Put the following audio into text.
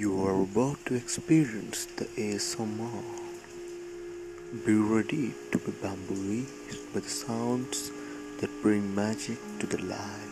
You are about to experience the ASMR. Be ready to be bamboozled by the sounds that bring magic to the life.